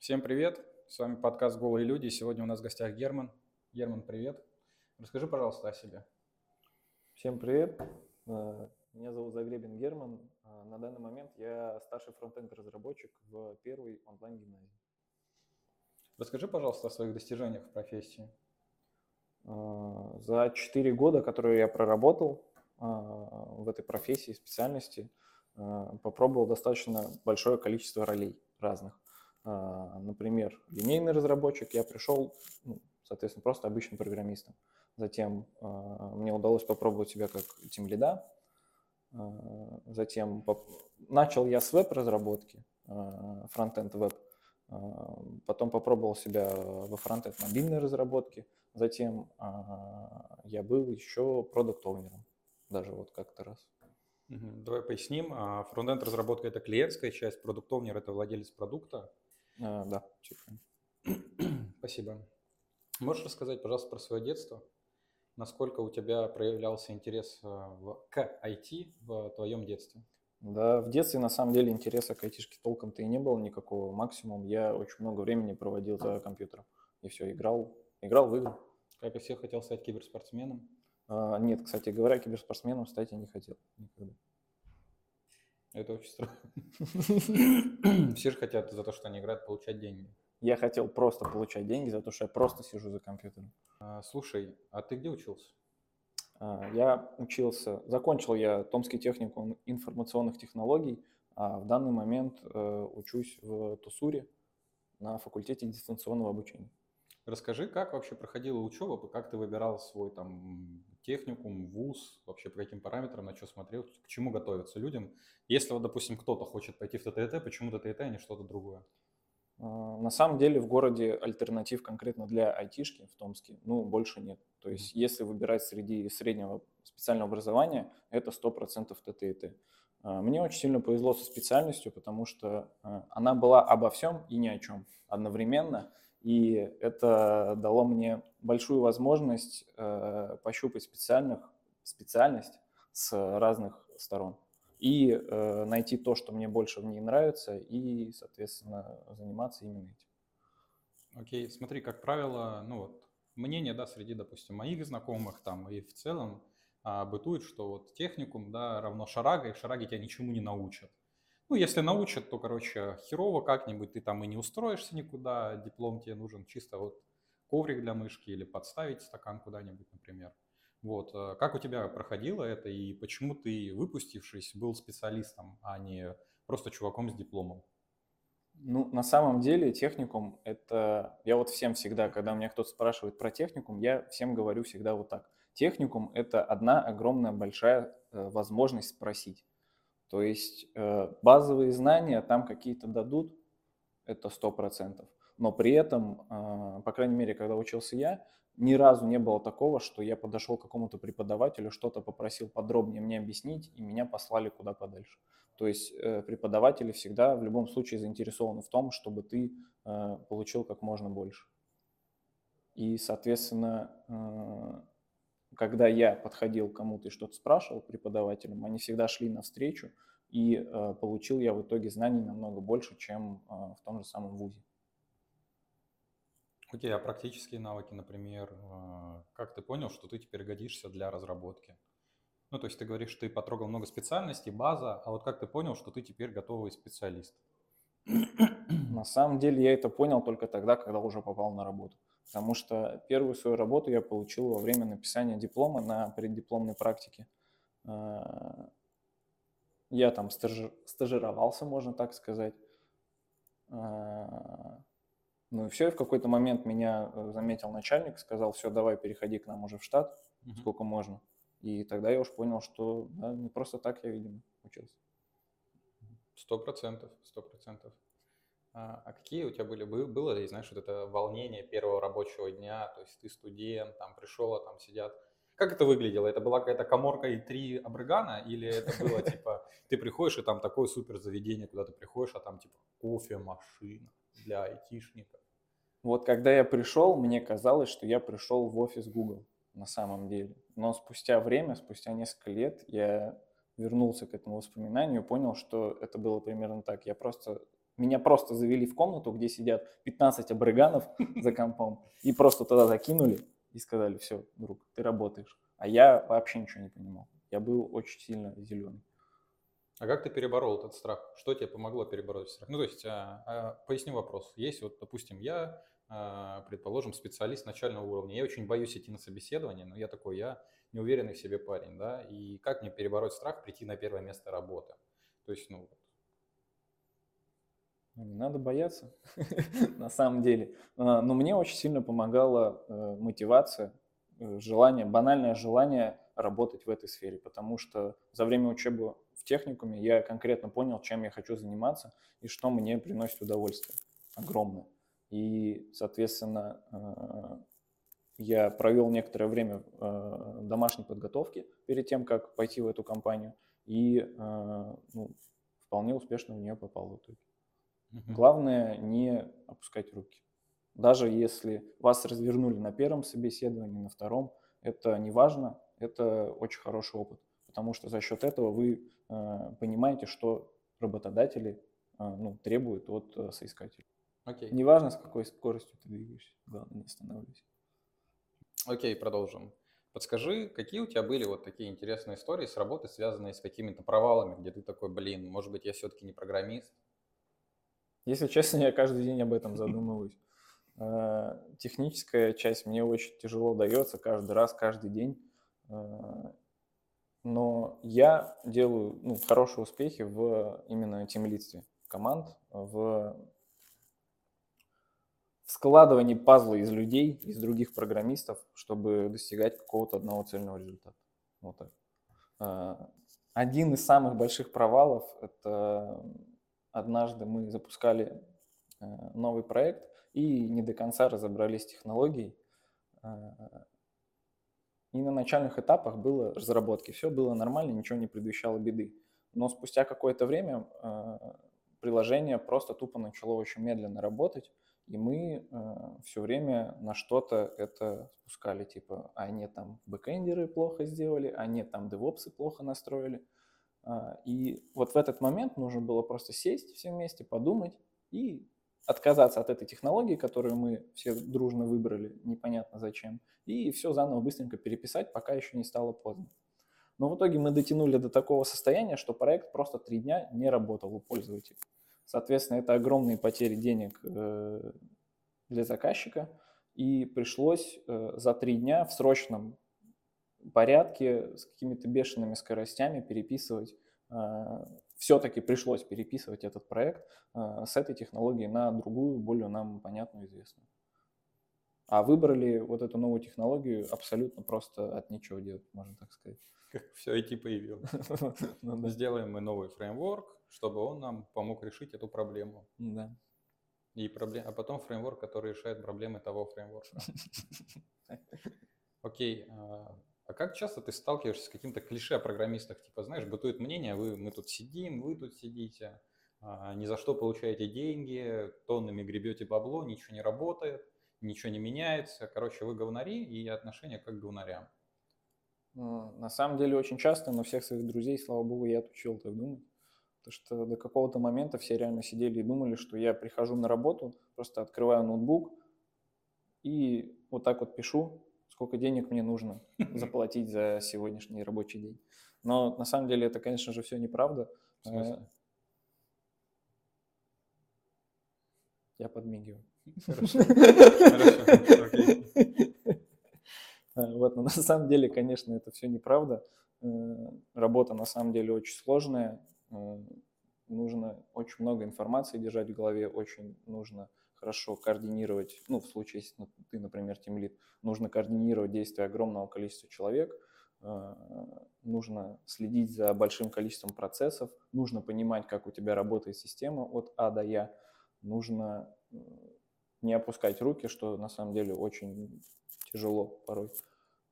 Всем привет! С вами подкаст «Голые люди». Сегодня у нас в гостях Герман. Герман, привет. Расскажи, пожалуйста, о себе. Всем привет. Э, Меня зовут Загребин Герман. Э, На данный момент я старший фронтенд разработчик в первой онлайн-гимназии. Расскажи, пожалуйста, о своих достижениях в профессии. Э, За 4 года, которые я проработал в этой профессии, специальности, попробовал достаточно большое количество ролей разных. Э, Например, линейный разработчик, я пришел, ну, соответственно, просто обычным программистом. Затем э, мне удалось попробовать себя как тимлида. Э, Затем поп- начал я с веб-разработки, фронтенд веб. Потом попробовал себя во фронтенд мобильной разработке. Затем я был еще продукт-оунером, даже вот как-то раз. Давай поясним. А, Фронтенд разработка – это клиентская часть, продуктовнер – это владелец продукта. Э, Да, правильно. Спасибо. Можешь рассказать, пожалуйста, про свое детство? Насколько у тебя проявлялся интерес а, в- к IT в твоем детстве? Да, в детстве на самом деле интереса к айтишке толком-то и не было никакого. Максимум я очень много времени проводил за компьютером. И все, играл, играл в игры. Как и все, хотел стать киберспортсменом. А, Нет, кстати говоря, киберспортсменом стать я не хотел никогда. Это очень странно. Все же хотят за то, что они играют, получать деньги. Я хотел просто получать деньги за то, что я просто сижу за компьютером. А, Слушай, а ты где учился? А, Я учился, закончил я Томский техникум информационных технологий, а в данный момент э, учусь в Тусуре на факультете дистанционного обучения. Расскажи, как вообще проходила учеба, как ты выбирал свой там техникум, вуз, вообще по каким параметрам, на что смотрел, к чему готовиться людям. Если вот, допустим, кто-то хочет пойти в ТТТ, почему ТТТ, а не что-то другое? А, На самом деле в городе альтернатив конкретно для айтишки в Томске, ну, больше нет. То есть если выбирать среди среднего специального образования, это 100% ТТ и Т. А, Мне очень сильно повезло со специальностью, потому что а, она была обо всем и ни о чем одновременно. И это дало мне большую возможность э, пощупать специальных, специальность с разных сторон и э, найти то, что мне больше в ней нравится, и, соответственно, заниматься именно этим. Окей, смотри, как правило, ну вот, мнение, да, среди, допустим, моих знакомых там и в целом а, бытует, что вот техникум, да, равно шарага, и в шараге тебя ничему не научат. Ну, если научат, то, короче, херово как-нибудь, ты там и не устроишься никуда, диплом тебе нужен чисто вот коврик для мышки или подставить стакан куда-нибудь, например. Вот, э, как у тебя проходило это и почему ты, выпустившись, был специалистом, а не просто чуваком с дипломом? Ну, на самом деле техникум это... Я вот всем всегда, когда меня кто-то спрашивает про техникум, я всем говорю всегда вот так. Техникум это одна огромная большая э, возможность спросить. То есть э, базовые знания там какие-то дадут, это сто процентов. Но при этом, э, по крайней мере, когда учился я, ни разу не было такого, что я подошел к какому-то преподавателю, что-то попросил подробнее мне объяснить, и меня послали куда подальше. То есть э, преподаватели всегда в любом случае заинтересованы в том, чтобы ты получил как можно больше. И, соответственно, когда я подходил к кому-то и что-то спрашивал преподавателям, они всегда шли навстречу, и э, получил я в итоге знаний намного больше, чем э, в том же самом ВУЗе. У тебя практические навыки, например, э, как ты понял, что ты теперь годишься для разработки? Ну, то есть ты говоришь, что ты потрогал много специальностей, база, а вот как ты понял, что ты теперь готовый специалист? На самом деле я это понял только тогда, когда уже попал на работу. Потому что первую свою работу я получил во время написания диплома на преддипломной практике. Э, Я там стажи- стажировался, можно так сказать. Э, Ну и все, и в какой-то момент меня э, заметил начальник, сказал, все, давай переходи к нам уже в штат, Мгм. сколько можно. И тогда я уж понял, что да, не просто так я, видимо, учился. Сто процентов, сто процентов. А а какие у тебя были, бы- было ли, знаешь, вот это волнение первого рабочего дня, то есть ты студент, там пришел, а там сидят. Как это выглядело? Это была какая-то коморка и три абрыгана, или это было типа, ты приходишь, и там такое супер заведение, куда ты приходишь, а там типа кофемашина для айтишников. Вот когда я пришел, мне казалось, что я пришел в офис Google на самом деле. Но спустя время, спустя несколько лет, я вернулся к этому воспоминанию понял, что это было примерно так. Я просто Меня просто завели в комнату, где сидят 15 абриганов за компом, и просто туда закинули и сказали, все, друг, ты работаешь. А я вообще ничего не понимал. Я был очень сильно зеленый. А как ты переборол этот страх? Что тебе помогло перебороть страх? Ну, то есть, а, а, поясни вопрос. Есть вот, допустим, я, а, предположим, специалист начального уровня. Я очень боюсь идти на собеседование, но я такой, я неуверенный в себе парень, да, и как мне перебороть страх прийти на первое место работы? То есть, ну, не надо бояться, на самом деле. А, но мне очень сильно помогала э, мотивация, э, желание, банальное желание работать в этой сфере, потому что за время учебы в техникуме я конкретно понял, чем я хочу заниматься и что мне приносит удовольствие огромное. И, соответственно, э, я провел некоторое время домашней подготовке перед тем, как пойти в эту компанию, и ну, вполне успешно в нее попал в итоге. Угу. Главное не опускать руки. Даже если вас развернули на первом собеседовании, на втором, это не важно, это очень хороший опыт, потому что за счет этого вы э, понимаете, что работодатели э, ну, требуют от э, соискателя. Окей. Неважно, с какой скоростью ты двигаешься, главное не останавливайся. Окей, продолжим. Подскажи, какие у тебя были вот такие интересные истории с работы, связанные с какими-то провалами, где ты такой, блин, может быть, я все-таки не программист, если честно, я каждый день об этом задумываюсь. Э, техническая часть мне очень тяжело дается каждый раз, каждый день. Э, но я делаю ну, хорошие успехи в именно темлидстве команд, в складывании пазла из людей, из других программистов, чтобы достигать какого-то одного цельного результата. Вот так. Э, один из самых больших провалов – это однажды мы запускали э, новый проект и не до конца разобрались с технологией. Э, и на начальных этапах было разработки. Все было нормально, ничего не предвещало беды. Но спустя какое-то время э, приложение просто тупо начало очень медленно работать, и мы все время на что-то это спускали, типа, а нет, там бэкэндеры плохо сделали, а нет, там девопсы плохо настроили. А, и вот в этот момент нужно было просто сесть все вместе, подумать и отказаться от этой технологии, которую мы все дружно выбрали, непонятно зачем, и все заново быстренько переписать, пока еще не стало поздно. Но в итоге мы дотянули до такого состояния, что проект просто три дня не работал у пользователей. Соответственно, это огромные потери денег э, для заказчика, и пришлось э, за три дня в срочном порядке, с какими-то бешеными скоростями переписывать. А, Все-таки пришлось переписывать этот проект а, с этой технологии на другую, более нам понятную, известную. А выбрали вот эту новую технологию абсолютно просто от ничего делать, можно так сказать. Как все IT появилось. Сделаем мы новый фреймворк, чтобы он нам помог решить эту проблему. Да. И проблем... А потом фреймворк, который решает проблемы того фреймворка. Окей, а, а как часто ты сталкиваешься с каким-то клише о программистах? Типа, знаешь, бытует мнение, вы, мы тут сидим, вы тут сидите, а, ни за что получаете деньги, тоннами гребете бабло, ничего не работает, ничего не меняется. Короче, вы говнари и отношения как к говнарям. На самом деле очень часто, но всех своих друзей, слава богу, я отучил так думать. Потому что до какого-то момента все реально сидели и думали, что я прихожу на работу, просто открываю ноутбук и вот так вот пишу, сколько денег мне нужно заплатить за сегодняшний рабочий день. Но на самом деле это, конечно же, все неправда. Э, я подмигиваю. Хорошо. Э, вот, но на самом деле, конечно, это все неправда. Э, работа на самом деле очень сложная. Нужно очень много информации держать в голове, очень нужно хорошо координировать, ну, в случае, если ты, например, тимлит, нужно координировать действия огромного количества человек, э, нужно следить за большим количеством процессов, нужно понимать, как у тебя работает система от А до Я, нужно э, не опускать руки, что на самом деле очень тяжело порой.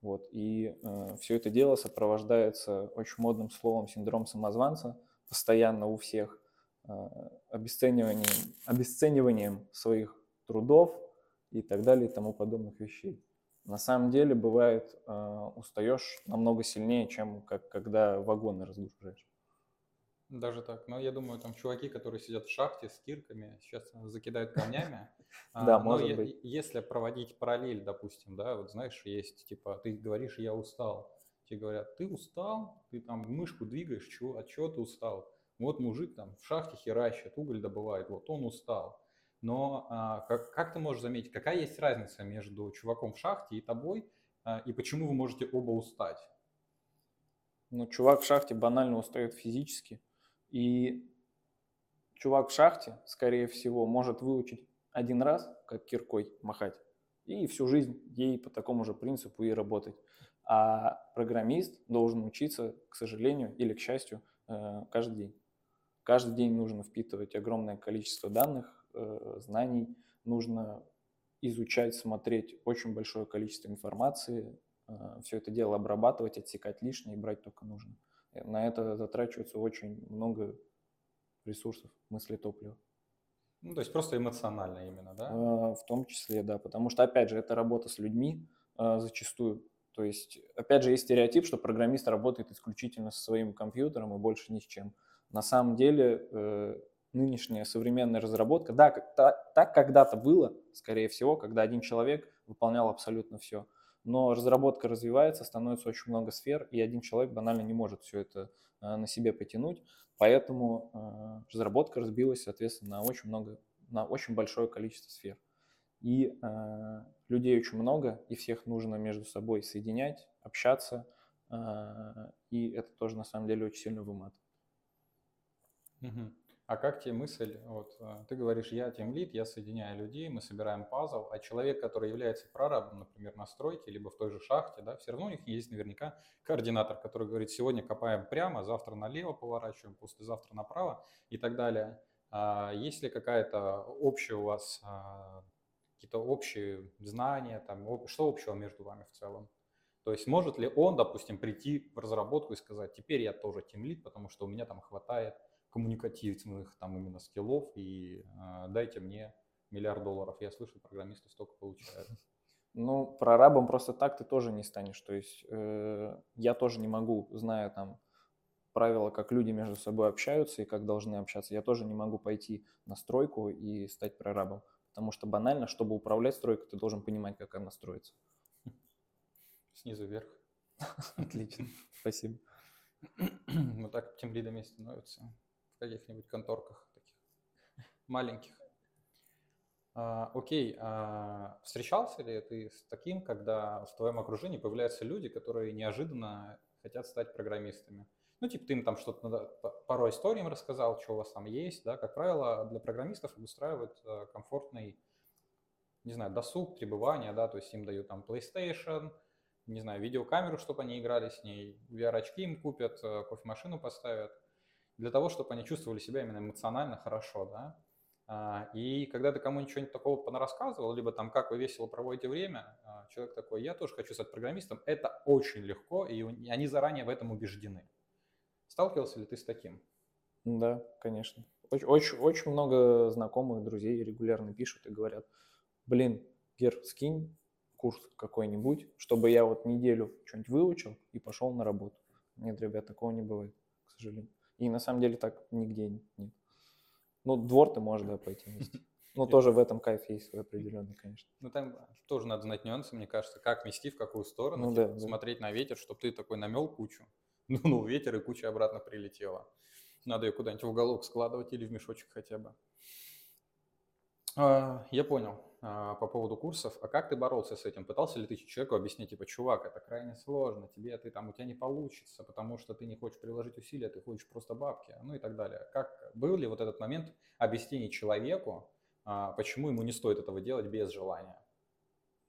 Вот. И э, все это дело сопровождается очень модным словом синдром самозванца, постоянно у всех – обесцениванием, обесцениванием своих трудов и так далее и тому подобных вещей. На самом деле бывает э, устаешь намного сильнее, чем как, когда вагоны разгружаешь. Даже так. Но я думаю, там чуваки, которые сидят в шахте с кирками, сейчас закидают камнями. Да, А, Но может быть. если проводить параллель, допустим, да, вот знаешь, есть типа, ты говоришь, я устал. Тебе говорят, ты устал, ты там мышку двигаешь, от чего ты устал? Вот мужик там в шахте херачит, уголь добывает, вот он устал. Но а, как, как ты можешь заметить, какая есть разница между чуваком в шахте и тобой, а, и почему вы можете оба устать? Ну, чувак в шахте банально устает физически. И чувак в шахте, скорее всего, может выучить один раз, как киркой махать, и всю жизнь ей по такому же принципу и работать. А программист должен учиться, к сожалению или к счастью, э, каждый день. Каждый день нужно впитывать огромное количество данных, э, знаний, нужно изучать, смотреть очень большое количество информации, все это дело обрабатывать, отсекать лишнее и брать только нужно. Э, На это затрачивается очень много ресурсов, мысли, топлива. Ну, то есть просто эмоционально именно, да? В том числе, да, потому что, опять же, это работа с людьми зачастую. То есть, опять же, есть стереотип, что программист работает исключительно со своим компьютером и больше ни с чем. На самом деле, э, нынешняя современная разработка, да, как- та- так когда-то было, скорее всего, когда один человек выполнял абсолютно все. Но разработка развивается, становится очень много сфер, и один человек банально не может все это а, на себе потянуть. Поэтому а, разработка разбилась, соответственно, на очень много, на очень большое количество сфер. И а, людей очень много, и всех нужно между собой соединять, общаться, а, и это тоже на самом деле очень сильно выматывает. Мгм. А как тебе мысль, вот э, ты говоришь, я тимлид, я соединяю людей, мы собираем пазл, а человек, который является прорабом, например, на стройке, либо в той же шахте, да, все равно у них есть наверняка координатор, который говорит, сегодня копаем прямо, завтра налево поворачиваем, послезавтра направо и так далее. А есть ли какая-то общая у вас, а, какие-то общие знания, там, что общего между вами в целом? То есть может ли он, допустим, прийти в разработку и сказать, теперь я тоже тимлид, потому что у меня там хватает коммуникативных там именно скиллов и э, дайте мне миллиард долларов. Я слышал, программисты столько получают. Ну, прорабом просто так ты тоже не станешь. То есть э, я тоже не могу, зная там правила, как люди между собой общаются и как должны общаться, я тоже не могу пойти на стройку и стать прорабом. Потому что банально, чтобы управлять стройкой, ты должен понимать, как она строится. Снизу вверх. Отлично, спасибо. Вот так тем лидами становятся каких-нибудь конторках таких маленьких. А, окей, а встречался ли ты с таким, когда в твоем окружении появляются люди, которые неожиданно хотят стать программистами? Ну, типа, ты им там что-то, надо- пару историй им рассказал, что у вас там есть, да, как правило, для программистов обустраивают э, комфортный, не знаю, досуг, пребывание, да, то есть им дают там PlayStation, не знаю, видеокамеру, чтобы они играли с ней, VR-очки им купят, э, кофемашину поставят, для того, чтобы они чувствовали себя именно эмоционально хорошо, да. А, И когда ты кому-нибудь что-нибудь такого понарассказывал, либо там как вы весело проводите время, а, человек такой, я тоже хочу стать программистом, это очень легко, и они заранее в этом убеждены. Сталкивался ли ты с таким? Да, конечно. Очень, очень, очень много знакомых, друзей регулярно пишут и говорят, блин, Гер, скинь курс какой-нибудь, чтобы я вот неделю что-нибудь выучил и пошел на работу. Нет, ребят, такого не бывает, к сожалению. И на самом деле так нигде нет. Ну, двор ты можешь, да, пойти вместе. Ну, тоже в этом кайф есть свой определенный, конечно. Ну, там тоже надо знать нюансы, мне кажется, как вести, в какую сторону, Ну типа, да, да. смотреть на ветер, чтобы ты такой намел кучу, дунул ветер, и куча обратно прилетела. Надо ее куда-нибудь в уголок складывать или в мешочек хотя бы. А, Я понял а, по поводу курсов. А как ты боролся с этим? Пытался ли ты человеку объяснить, типа, чувак, это крайне сложно, тебе ты там у тебя не получится, потому что ты не хочешь приложить усилия, ты хочешь просто бабки, ну и так далее. Как был ли вот этот момент объяснения человеку, а, почему ему не стоит этого делать без желания?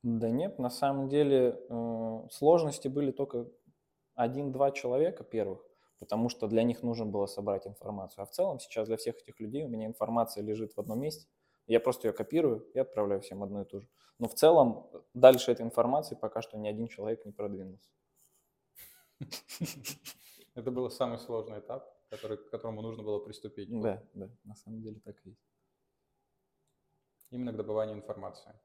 Да нет, на самом деле э, сложности были только один-два человека первых, потому что для них нужно было собрать информацию. А в целом сейчас для всех этих людей у меня информация лежит в одном месте. Я просто ее копирую и отправляю всем одно и то же. Но в целом э, дальше этой информации пока что ни один человек не продвинулся. Это был самый сложный этап, который, к которому нужно было приступить. Да, да, на самом деле так и есть. Именно к добыванию информации.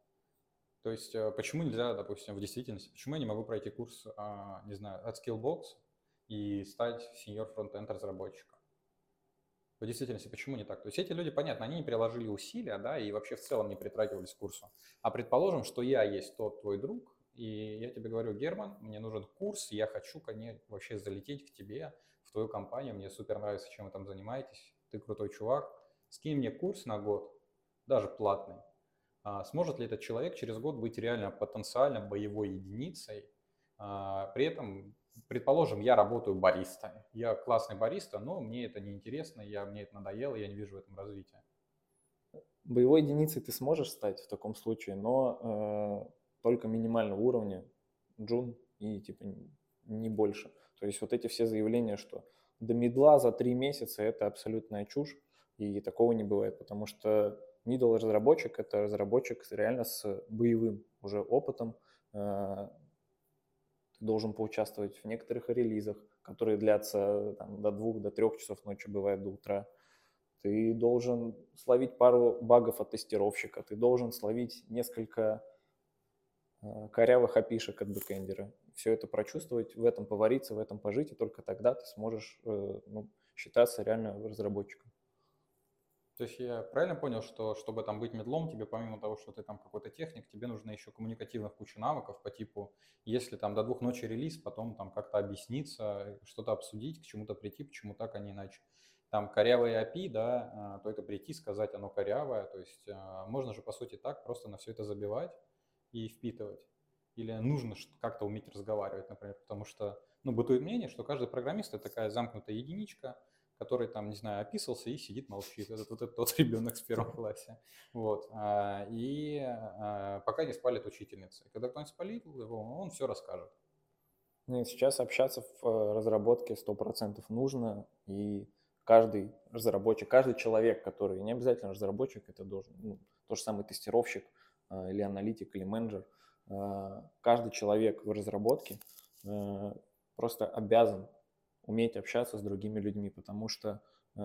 То есть, э, почему нельзя, допустим, в действительности, почему я не могу пройти курс, а, не знаю, от Skillbox и стать senior фронтенд разработчиком? В действительности почему не так? То есть эти люди, понятно, они не приложили усилия, да, и вообще в целом не притрагивались к курсу. А предположим, что я есть тот твой друг, и я тебе говорю, Герман, мне нужен курс, я хочу конечно, вообще залететь к тебе, в твою компанию, мне супер нравится, чем вы там занимаетесь, ты крутой чувак, скинь мне курс на год, даже платный. А сможет ли этот человек через год быть реально потенциально боевой единицей, а, при этом предположим, я работаю бариста. Я классный бариста, но мне это не интересно, я, мне это надоело, я не вижу в этом развития. Боевой единицей ты сможешь стать в таком случае, но э, только минимального уровня, джун и типа не больше. То есть вот эти все заявления, что до медла за три месяца это абсолютная чушь, и такого не бывает, потому что middle разработчик это разработчик реально с боевым уже опытом, э, ты должен поучаствовать в некоторых релизах, которые длятся там, до двух, до трех часов ночи, бывает до утра. Ты должен словить пару багов от тестировщика, ты должен словить несколько э, корявых API шек от бэкэндера. Все это прочувствовать, в этом повариться, в этом пожить, и только тогда ты сможешь э, ну, считаться реально разработчиком. То есть я правильно понял, что чтобы там быть middle ом, тебе помимо того, что ты там какой-то техник, тебе нужно еще коммуникативных куча навыков по типу, если там до двух ночи релиз, потом там как-то объясниться, что-то обсудить, к чему-то прийти, почему так, а не иначе. Там корявые API, да, а, то это прийти, сказать, оно корявое. То есть а, можно же, по сути, так просто на все это забивать и впитывать. Или нужно как-то уметь разговаривать, например, потому что, ну, бытует мнение, что каждый программист – это такая замкнутая единичка – который там, не знаю, описался и сидит, молчит. Это вот этот тот ребенок в первом классе. Вот. А, и а, пока не спалит учительница. Когда кто-нибудь спалит он все расскажет. Нет, сейчас общаться в э, разработке 100% нужно, и каждый разработчик, каждый человек, который не обязательно разработчик, это должен, ну, тот же самый тестировщик а, или аналитик, или менеджер, каждый человек в разработке э, просто обязан уметь общаться с другими людьми, потому что э,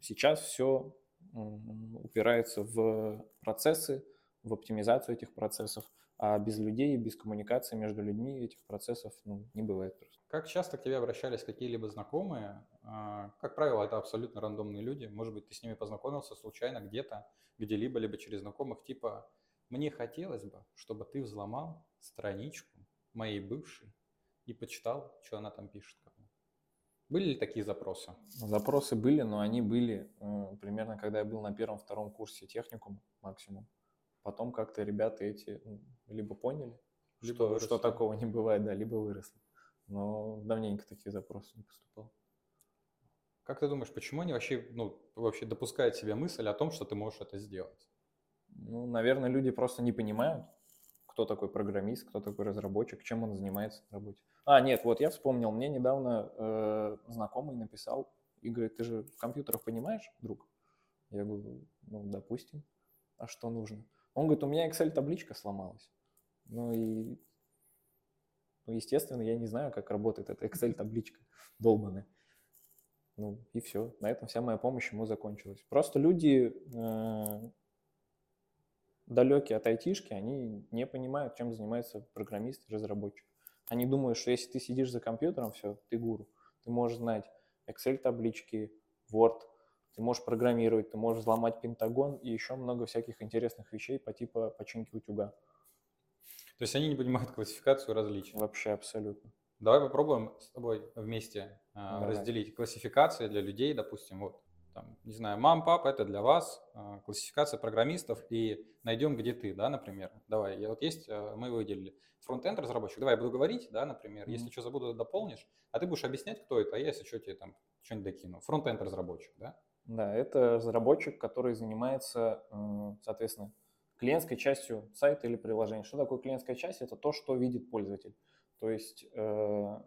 сейчас все упирается в процессы, в оптимизацию этих процессов, а без людей, без коммуникации между людьми этих процессов ну, не бывает просто. Как часто к тебе обращались какие-либо знакомые? А, как правило, это абсолютно рандомные люди. Может быть, ты с ними познакомился случайно где-то, где-либо, либо через знакомых, типа «Мне хотелось бы, чтобы ты взломал страничку моей бывшей и почитал, что она там пишет». Были ли такие запросы? Запросы были, но они были э, примерно, когда я был на первом-втором курсе техникум максимум. Потом как-то ребята эти либо поняли, либо что, что такого не бывает, да, либо выросли. Но давненько такие запросы не поступал. Как ты думаешь, почему они вообще, ну, вообще допускают себе мысль о том, что ты можешь это сделать? Ну, наверное, люди просто не понимают, кто такой программист, кто такой разработчик, чем он занимается на работе. А, нет, вот я вспомнил, мне недавно э, знакомый написал и говорит, ты же в компьютерах понимаешь, друг? Я говорю, ну, допустим, а что нужно? Он говорит, у меня Excel-табличка сломалась. Ну и, ну, естественно, я не знаю, как работает эта Excel-табличка долбаная. Ну и все, на этом вся моя помощь ему закончилась. Просто люди э, далекие от айтишки, они не понимают, чем занимается программист и разработчик. Они думают, что если ты сидишь за компьютером, все, ты гуру. Ты можешь знать Excel-таблички, Word, ты можешь программировать, ты можешь взломать Пентагон и еще много всяких интересных вещей по типу починки утюга. То есть они не понимают классификацию различий? Вообще абсолютно. Давай попробуем с тобой вместе э, разделить классификации для людей, допустим, вот там, не знаю, мам, папа, это для вас, а, классификация программистов, и найдем, где ты, да, например. Давай, я вот есть, а, мы выделили фронтенд разработчик, давай я буду говорить, да, например, mm-hmm. если что забуду, дополнишь, а ты будешь объяснять, кто это, а я, если что, тебе там что-нибудь докину. Фронтенд разработчик, да? Да, это разработчик, который занимается, соответственно, клиентской частью сайта или приложения. Что такое клиентская часть? Это то, что видит пользователь. То есть э,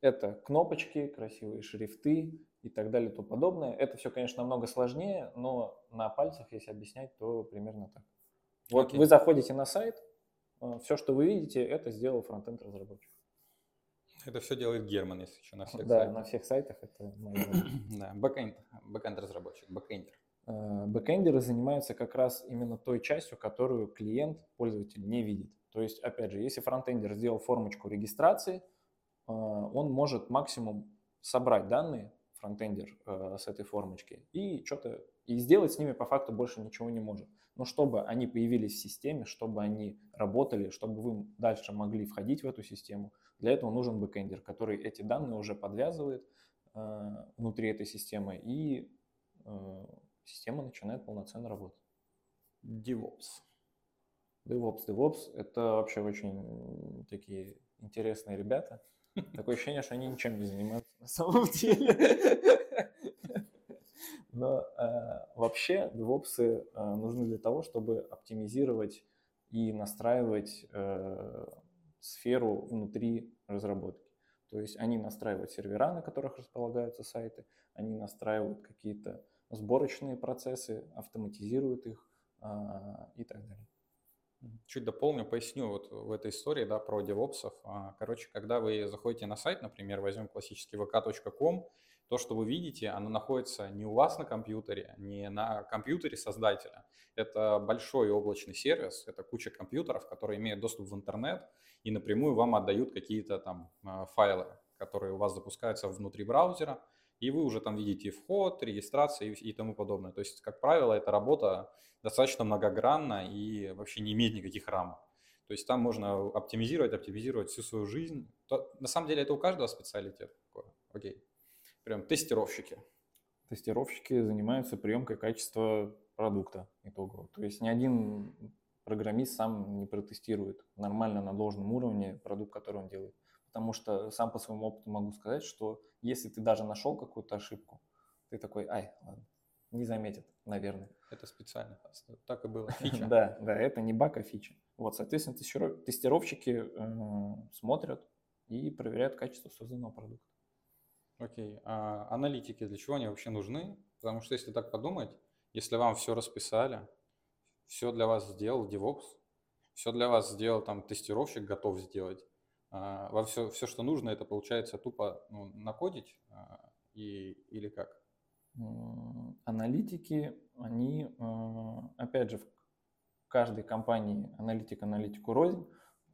это кнопочки, красивые шрифты, и так далее и тому подобное. Это все, конечно, намного сложнее, но на пальцах, если объяснять, то примерно так. Вот okay. вы заходите на сайт, э, все, что вы видите, это сделал фронтенд разработчик. Это все делает Герман, если что, на всех да, сайтах. на всех сайтах это Да, backend, backend разработчик, бэкэндер. Э, бэкэндеры занимаются как раз именно той частью, которую клиент, пользователь не видит. То есть, опять же, если фронтендер сделал формочку регистрации, э, он может максимум собрать данные, фронтендер э, с этой формочки, и что-то и сделать с ними по факту больше ничего не может. Но чтобы они появились в системе, чтобы они работали, чтобы вы дальше могли входить в эту систему, для этого нужен бэкэндер, который эти данные уже подвязывает э, внутри этой системы, и э, система начинает полноценно работать. DevOps. DevOps. DevOps — это вообще очень такие интересные ребята. Такое ощущение, что они ничем не занимаются на самом деле. Но э, вообще DevOps э, нужны для того, чтобы оптимизировать и настраивать э, сферу внутри разработки. То есть они настраивают сервера, на которых располагаются сайты, они настраивают какие-то сборочные процессы, автоматизируют их э, и так далее. Чуть дополню, поясню вот в этой истории да, про девопсов. А, короче, когда вы заходите на сайт, например, возьмем классический vk.com, то, что вы видите, оно находится не у вас на компьютере, не на компьютере создателя. Это большой облачный сервис, это куча компьютеров, которые имеют доступ в интернет и напрямую вам отдают какие-то там а, файлы, которые у вас запускаются внутри браузера, и вы уже там видите вход, регистрацию и, тому подобное. То есть, как правило, эта работа достаточно многогранна и вообще не имеет никаких рамок. То есть там можно оптимизировать, оптимизировать всю свою жизнь. То, на самом деле это у каждого специалитет такое. Окей прям тестировщики. Тестировщики занимаются приемкой качества продукта итогового. То есть ни один программист сам не протестирует нормально на должном уровне продукт, который он делает. Потому что сам по своему опыту могу сказать, что если ты даже нашел какую-то ошибку, ты такой, ай, ладно, не заметит, наверное. Это специально. Так и было. Фича. да, да, это не баг, а фича. Вот, соответственно, тестировщики смотрят и проверяют качество созданного продукта. Окей. А аналитики для чего они вообще нужны? Потому что если так подумать, если вам все расписали, все для вас сделал DevOps, все для вас сделал там тестировщик, готов сделать, а, вам все, все, что нужно, это получается тупо ну, накодить а, и, или как? Аналитики, они, а, опять же, в каждой компании аналитик аналитику рознь,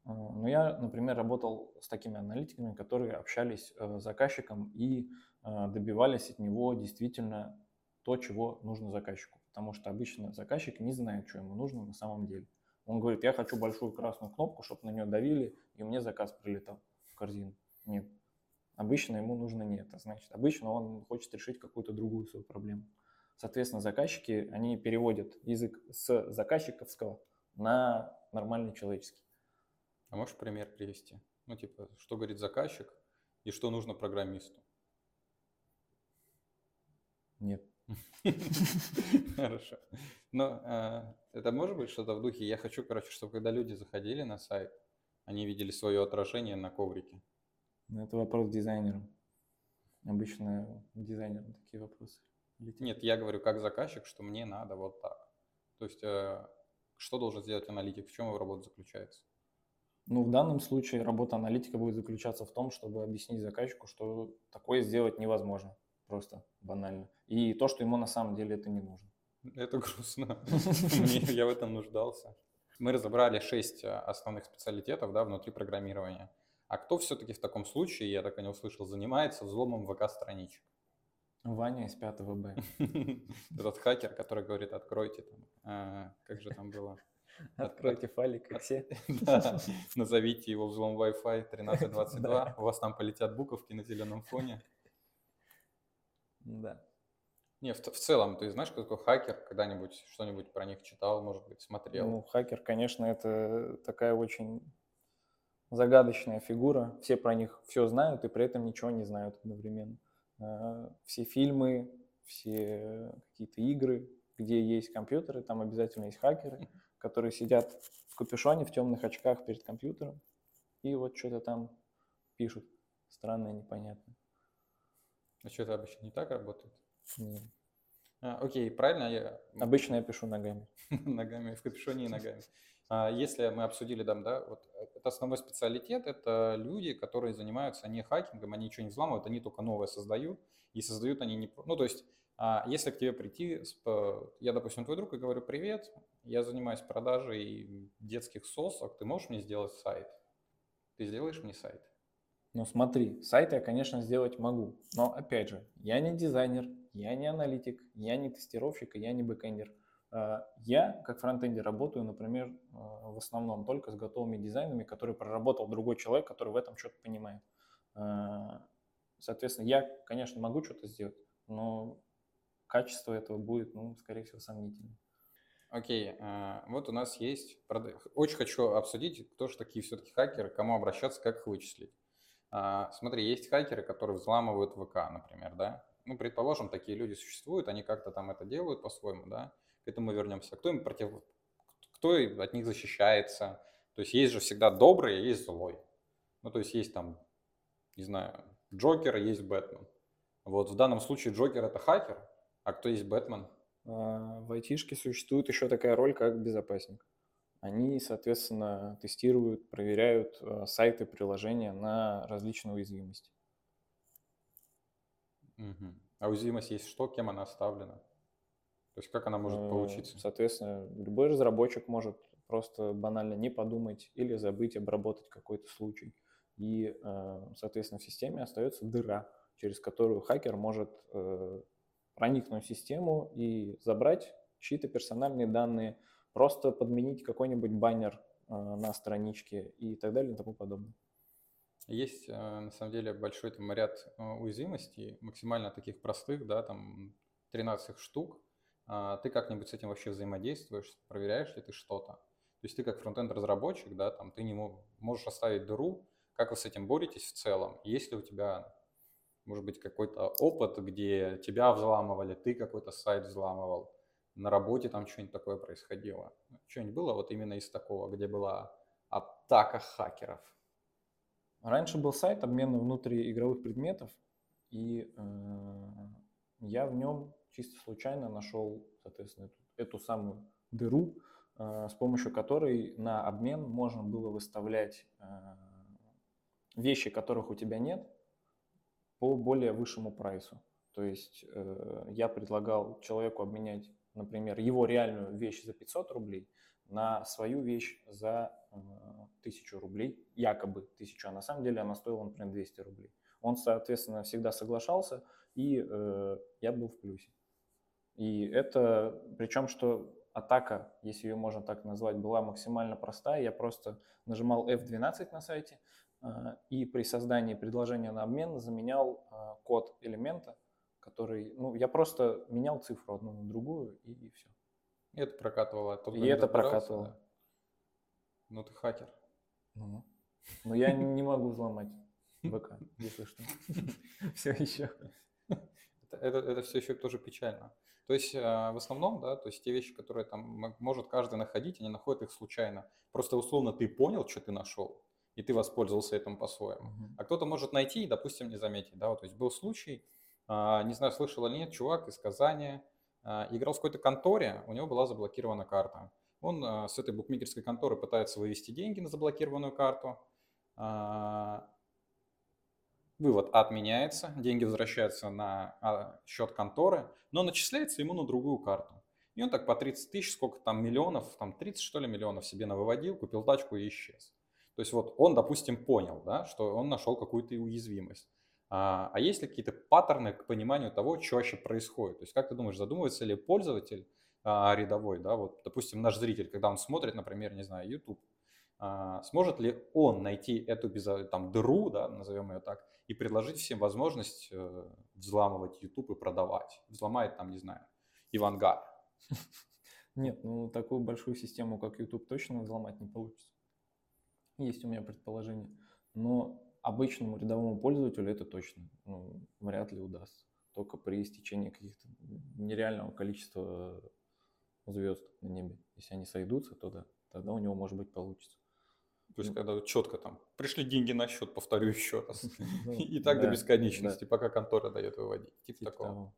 но я, например, работал с такими аналитиками, которые общались э, с заказчиком и добивались от него действительно то, чего нужно заказчику. Потому что обычно заказчик не знает, что ему нужно на самом деле. Он говорит, я хочу большую красную кнопку, чтобы на нее давили, и мне заказ прилетал в корзину. Нет. Обычно ему нужно не это. Значит, обычно он хочет решить какую-то другую свою проблему. Соответственно, заказчики, они переводят язык с заказчиковского на нормальный человеческий. А можешь пример привести? Ну, типа, что говорит заказчик и что нужно программисту? Нет. Хорошо. Но э, это может быть что-то в духе, я хочу, короче, чтобы когда люди заходили на сайт, они видели свое отражение на коврике. Ну, это вопрос дизайнерам. Обычно дизайнерам такие вопросы. Нет, я говорю как заказчик, что мне надо вот так. То есть, э, что должен сделать аналитик, в чем его работа заключается? Ну, в данном случае работа аналитика будет заключаться в том, чтобы объяснить заказчику, что такое сделать невозможно, просто банально. И то, что ему на самом деле это не нужно. Это грустно. Я в этом нуждался. Мы разобрали шесть а, основных специалитетов да, внутри программирования. А кто все-таки в таком случае, я так и не услышал, занимается взломом ВК-страничек? Ваня из 5 Б. Этот хакер, который говорит, откройте там. А, как же там было? Откройте файлик, как все. Назовите его взлом Wi-Fi 1322. У вас там полетят буковки на зеленом фоне. Да. Не, в, в целом, ты знаешь, кто такой хакер? Когда-нибудь что-нибудь про них читал, может быть, смотрел? Ну, хакер, конечно, это такая очень загадочная фигура. Все про них все знают и при этом ничего не знают одновременно. А, все фильмы, все какие-то игры, где есть компьютеры, там обязательно есть хакеры которые сидят в капюшоне, в темных очках перед компьютером и вот что-то там пишут. Странное, непонятное. А что это обычно не так работает? Нет. А, окей, правильно я... Обычно я пишу ногами. ногами, в капюшоне и ногами. А если мы обсудили там, да, вот это основной специалитет, это люди, которые занимаются не хакингом, они ничего не взламывают, они только новое создают, и создают они не... Ну, то есть а если к тебе прийти, я, допустим, твой друг и говорю, привет, я занимаюсь продажей детских сосок, ты можешь мне сделать сайт? Ты сделаешь мне сайт? Ну смотри, сайт я, конечно, сделать могу, но опять же, я не дизайнер, я не аналитик, я не тестировщик, я не бэкэндер. А, я, как фронтендер, работаю, например, а, в основном только с готовыми дизайнами, которые проработал другой человек, который в этом что-то понимает. А, соответственно, я, конечно, могу что-то сделать, но качество этого будет, ну, скорее всего, сомнительно. Окей, вот у нас есть... Очень хочу обсудить, кто же такие все-таки хакеры, кому обращаться, как их вычислить. Смотри, есть хакеры, которые взламывают ВК, например, да? Ну, предположим, такие люди существуют, они как-то там это делают по-своему, да? К этому вернемся. Кто им против... Кто от них защищается? То есть есть же всегда добрый, а есть злой. Ну, то есть есть там, не знаю, Джокер, есть Бэтмен. Вот в данном случае Джокер это хакер, а кто есть Бэтмен? А, в айтишке существует еще такая роль, как безопасник. Они, соответственно, тестируют, проверяют а, сайты, приложения на различные уязвимости. Угу. А уязвимость есть что, кем она оставлена? То есть как она может э, получиться? Соответственно, любой разработчик может просто банально не подумать или забыть обработать какой-то случай. И, э, соответственно, в системе остается дыра, через которую хакер может э, проникнуть в систему и забрать чьи-то персональные данные, просто подменить какой-нибудь баннер э, на страничке и так далее и тому подобное. Есть, на самом деле, большой там ряд уязвимостей, максимально таких простых, да, там 13 штук. А ты как-нибудь с этим вообще взаимодействуешь, проверяешь ли ты что-то? То есть ты как фронтенд-разработчик, да, там ты не можешь оставить дыру, как вы с этим боретесь в целом? Есть ли у тебя может быть, какой-то опыт, где тебя взламывали, ты какой-то сайт взламывал, на работе там что-нибудь такое происходило. Что-нибудь было вот именно из такого, где была атака хакеров? Раньше был сайт обмена внутриигровых предметов, и э, я в нем чисто случайно нашел, соответственно, эту, эту самую дыру, э, с помощью которой на обмен можно было выставлять э, вещи, которых у тебя нет, по более высшему прайсу. То есть э, я предлагал человеку обменять, например, его реальную вещь за 500 рублей на свою вещь за э, 1000 рублей, якобы 1000, а на самом деле она стоила, например, 200 рублей. Он, соответственно, всегда соглашался, и э, я был в плюсе. И это, причем, что атака, если ее можно так назвать, была максимально простая. Я просто нажимал F12 на сайте, а, и при создании предложения на обмен заменял а, код элемента, который, ну, я просто менял цифру одну на другую и, и все. И это прокатывало. Тот, и это прокатывало. Да? Ну, ты хакер. Ну, но я не могу взломать ВК, если что. Все еще. Это, это все еще тоже печально. То есть в основном, да, то есть те вещи, которые там может каждый находить, они находят их случайно. Просто условно ты понял, что ты нашел, и ты воспользовался этим по-своему. Uh-huh. А кто-то может найти и, допустим, не заметить. Да? Вот, то есть был случай, а, не знаю, слышал или нет, чувак из Казани а, играл в какой-то конторе, у него была заблокирована карта. Он а, с этой букмекерской конторы пытается вывести деньги на заблокированную карту. Вывод отменяется, деньги возвращаются на счет конторы, но начисляется ему на другую карту. И он так по 30 тысяч, сколько там миллионов, там 30 что ли миллионов себе навыводил, купил тачку и исчез. То есть вот он, допустим, понял, да, что он нашел какую-то уязвимость. А, а есть ли какие-то паттерны к пониманию того, что вообще происходит? То есть как ты думаешь, задумывается ли пользователь а, рядовой, да, вот, допустим, наш зритель, когда он смотрит, например, не знаю, YouTube, а, сможет ли он найти эту без, там, дыру, да, назовем ее так, и предложить всем возможность э, взламывать YouTube и продавать? Взломает там, не знаю, Ивангар. Нет, ну такую большую систему, как YouTube, точно взломать не получится. Есть у меня предположение. Но обычному рядовому пользователю это точно ну, вряд ли удастся. Только при истечении каких-то нереального количества звезд на небе. Если они сойдутся, то да, тогда у него, может быть, получится. То есть, когда четко там пришли деньги на счет, повторю еще раз. Ну, И так до бесконечности, пока контора дает выводить. Типа такого.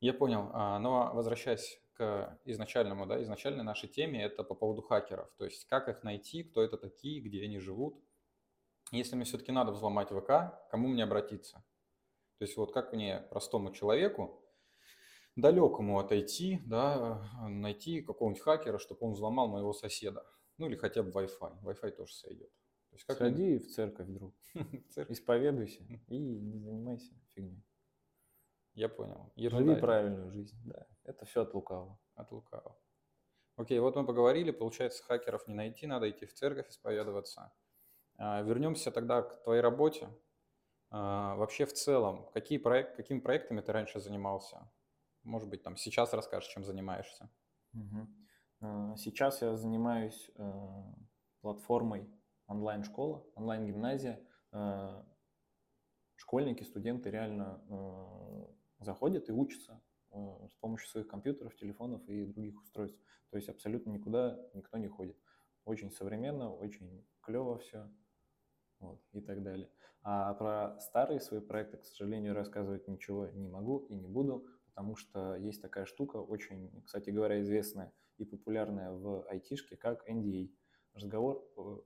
Я понял. А, но возвращаясь к изначальному, да, изначальной нашей теме, это по поводу хакеров. То есть как их найти, кто это такие, где они живут. Если мне все-таки надо взломать ВК, кому мне обратиться? То есть вот как мне, простому человеку, далекому отойти, да, найти какого-нибудь хакера, чтобы он взломал моего соседа. Ну или хотя бы Wi-Fi. Wi-Fi тоже сойдет. То есть как Сходи в церковь, друг. Исповедуйся и не занимайся фигней. Я понял. Ерунда Живи правильную жизнь, да. Это все от лукавого. От лукавого. Окей, вот мы поговорили, получается, хакеров не найти, надо идти в церковь исповедоваться. А, вернемся тогда к твоей работе. А, вообще в целом, какие проект, какими проектами ты раньше занимался? Может быть, там сейчас расскажешь, чем занимаешься. Угу. Сейчас я занимаюсь э, платформой онлайн-школа, онлайн-гимназия. Э, школьники, студенты реально э, заходят и учатся с помощью своих компьютеров, телефонов и других устройств. То есть абсолютно никуда никто не ходит. Очень современно, очень клево все вот, и так далее. А про старые свои проекты, к сожалению, рассказывать ничего не могу и не буду, потому что есть такая штука, очень, кстати говоря, известная и популярная в айтишке, как NDA, разговор, э,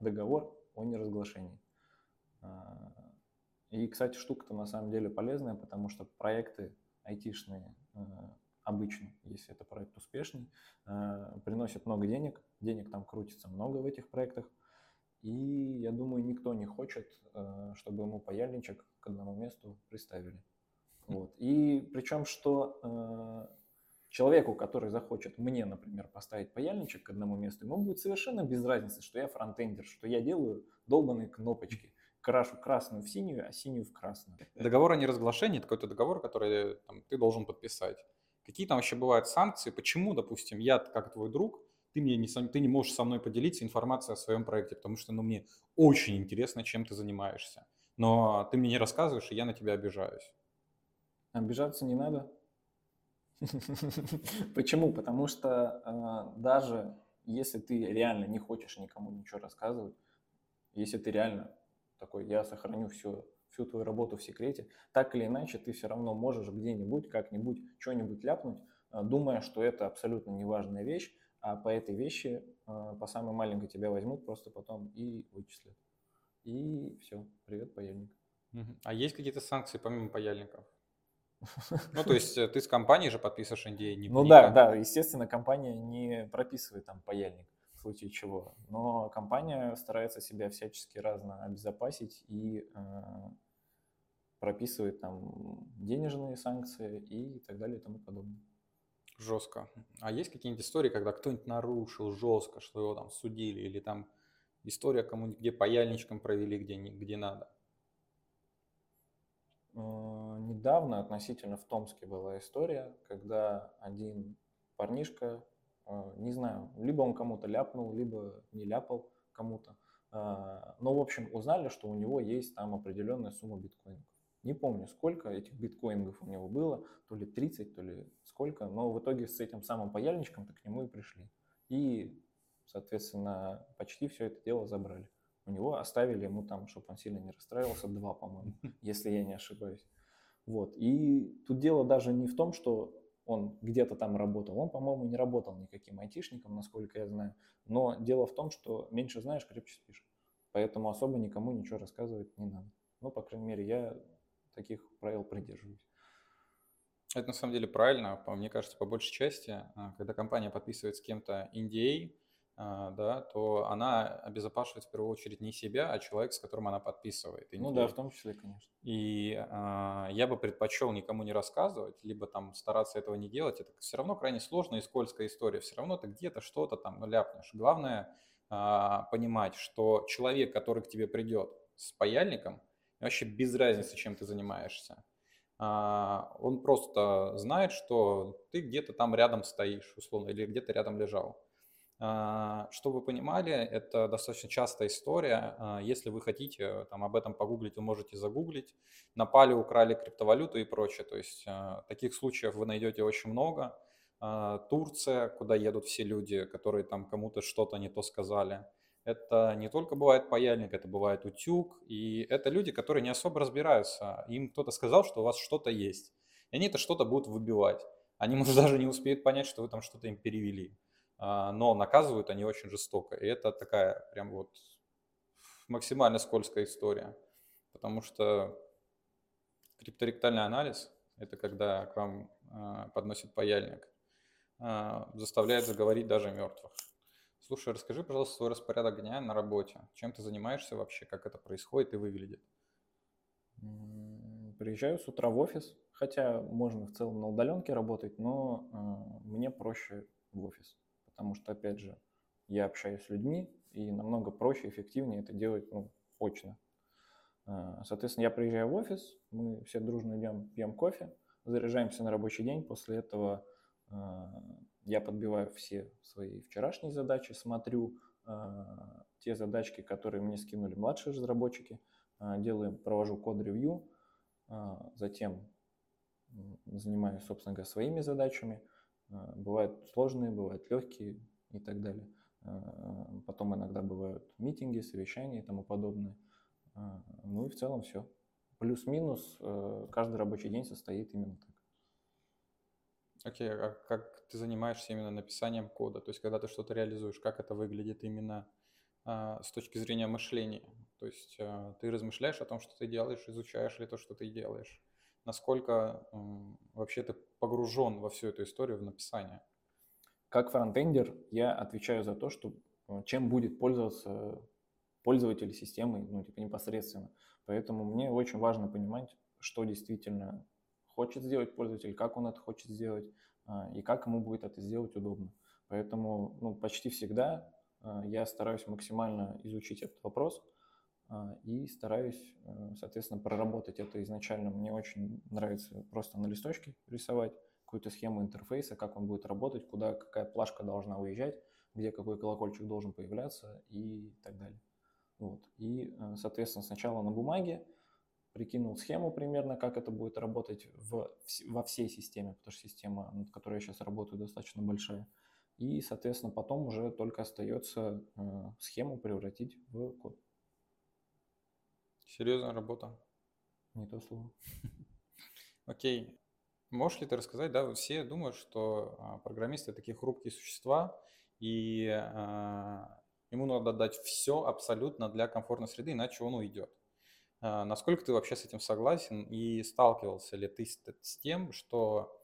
договор о неразглашении. А, и, кстати, штука-то на самом деле полезная, потому что проекты айтишные э, обычно, если это проект успешный, э, приносят много денег, денег там крутится много в этих проектах, и я думаю, никто не хочет, э, чтобы ему паяльничек к одному месту приставили. Вот. И причем, что э, человеку, который захочет мне, например, поставить паяльничек к одному месту, ему будет совершенно без разницы, что я фронтендер, что я делаю долбанные кнопочки. Крашу красную в синюю, а синюю в красную. Договор о неразглашении – это какой-то договор, который там, ты должен подписать. Какие там вообще бывают санкции? Почему, допустим, я, как твой друг, ты, мне не, ты не можешь со мной поделиться информацией о своем проекте, потому что ну, мне очень интересно, чем ты занимаешься. Но ты мне не рассказываешь, и я на тебя обижаюсь. Обижаться не надо. Почему? Потому что э, даже если ты реально не хочешь никому ничего рассказывать, если ты реально такой, я сохраню все, всю твою работу в секрете, так или иначе ты все равно можешь где-нибудь, как-нибудь, что-нибудь ляпнуть, э, думая, что это абсолютно неважная вещь, а по этой вещи, а, по самой маленькой тебя возьмут просто потом и вычислят. И все, привет, паяльник. А есть какие-то санкции помимо паяльников? Ну, то есть э, ты с компанией же подписываешь NDA? Не ну да, да, естественно, компания не прописывает там паяльник в случае чего, но компания старается себя всячески разно обезопасить и э, прописывает там денежные санкции и так далее и тому подобное. Жестко. А есть какие-нибудь истории, когда кто-нибудь нарушил жестко, что его там судили, или там история кому-нибудь, где паяльничком провели, где, где надо? А, недавно относительно в Томске была история, когда один парнишка, а, не знаю, либо он кому-то ляпнул, либо не ляпал кому-то, а, но, в общем, узнали, что у него есть там определенная сумма биткоинов. Не помню, сколько этих биткоингов у него было, то ли 30, то ли сколько, но в итоге с этим самым паяльничком-то к нему и пришли. И, соответственно, почти все это дело забрали. У него оставили ему там, чтобы он сильно не расстраивался, два, по-моему, если я не ошибаюсь. Вот. И тут дело даже не в том, что он где-то там работал. Он, по-моему, не работал никаким айтишником, насколько я знаю. Но дело в том, что меньше знаешь, крепче спишь. Поэтому особо никому ничего рассказывать не надо. Ну, по крайней мере, я таких правил придерживаюсь. Это на самом деле правильно, мне кажется, по большей части, а, когда компания подписывает с кем-то NDA, а, да, то она обезопашивает в первую очередь не себя, а человек, с которым она подписывает. NDA. Ну да, в том числе, конечно. И э, я бы предпочел никому не рассказывать, либо там стараться этого не делать. Это все равно крайне сложная и скользкая история. Все равно ты где-то что-то там ну, ляпнешь. Главное э, понимать, что человек, который к тебе придет с паяльником, вообще без разницы, чем ты занимаешься. А, он просто знает, что ты где-то там рядом стоишь, условно, или где-то рядом лежал. А, чтобы вы понимали, это достаточно частая история. А, если вы хотите там, об этом погуглить, вы можете загуглить. Напали, украли криптовалюту и прочее. То есть таких случаев вы найдете очень много. Турция, куда едут все люди, которые там кому-то что-то не то сказали. Это не только бывает паяльник, это бывает утюг. И это люди, которые не особо разбираются. Им кто-то сказал, что у вас что-то есть. И они это что-то будут выбивать. Они, может, даже не успеют понять, что вы там что-то им перевели. А, но наказывают они очень жестоко. И это такая прям вот максимально скользкая история. Потому что крипторектальный анализ – это когда к вам а, подносит паяльник, а, заставляет заговорить даже мертвых Слушай, расскажи, пожалуйста, свой распорядок дня на работе. Чем ты занимаешься вообще, как это происходит и выглядит? Приезжаю с утра в офис, хотя можно в целом на удаленке работать, но э, мне проще в офис, потому что, опять же, я общаюсь с людьми, и намного проще, эффективнее это делать ну, очно. Э, соответственно, я приезжаю в офис, мы все дружно идем, пьем кофе, заряжаемся на рабочий день, после этого э, я подбиваю все свои вчерашние задачи, смотрю э, те задачки, которые мне скинули младшие разработчики, делаем, провожу код-ревью, затем занимаюсь, собственно говоря, своими задачами. Бывают сложные, бывают легкие и так далее. Потом иногда бывают митинги, совещания и тому подобное. Ну и в целом все. Плюс-минус э, каждый рабочий день состоит именно так. Окей, okay, а как ты занимаешься именно написанием кода? То есть, когда ты что-то реализуешь, как это выглядит именно а, с точки зрения мышления? То есть, а, ты размышляешь о том, что ты делаешь, изучаешь ли то, что ты делаешь? Насколько м, вообще ты погружен во всю эту историю в написание? Как фронтендер я отвечаю за то, что э, чем будет пользоваться пользователь системы, ну, типа непосредственно. Поэтому мне очень важно понимать, что действительно хочет сделать пользователь, как он это хочет сделать а, и как ему будет это сделать удобно. Поэтому ну, почти всегда а, я стараюсь максимально изучить этот вопрос а, и стараюсь, соответственно, проработать это изначально. Мне очень нравится просто на листочке рисовать какую-то схему интерфейса, как он будет работать, куда какая плашка должна уезжать, где какой колокольчик должен появляться и так далее. Вот. И, э, соответственно, сначала на бумаге прикинул схему примерно, как это будет работать в, во всей системе, потому что система, над которой я сейчас работаю, достаточно большая. И, соответственно, потом уже только остается э, схему превратить в код. Серьезная работа. Не то слово. Окей. Можешь ли ты рассказать, да, все думают, что а, программисты такие хрупкие существа, и а, Ему надо дать все абсолютно для комфортной среды, иначе он уйдет. А, насколько ты вообще с этим согласен и сталкивался ли ты с, тем, что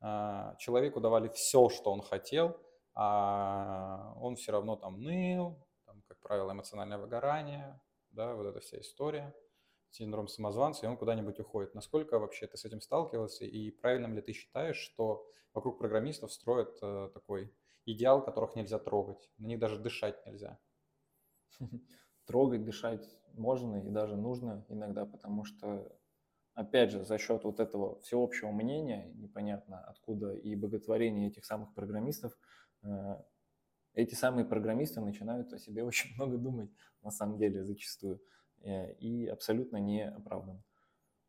а, человеку давали все, что он хотел, а он все равно там ныл, там, как правило, эмоциональное выгорание, да, вот эта вся история, синдром самозванца, и он куда-нибудь уходит. Насколько вообще ты с этим сталкивался, и правильно ли ты считаешь, что вокруг программистов строят э, такой идеал, которых нельзя трогать. На них даже дышать нельзя. Трогать, дышать можно и даже нужно иногда, потому что, опять же, за счет вот этого всеобщего мнения, непонятно откуда, и боготворения этих самых программистов, э, эти самые программисты начинают о себе очень много думать, на самом деле, зачастую, э, и абсолютно не оправданно.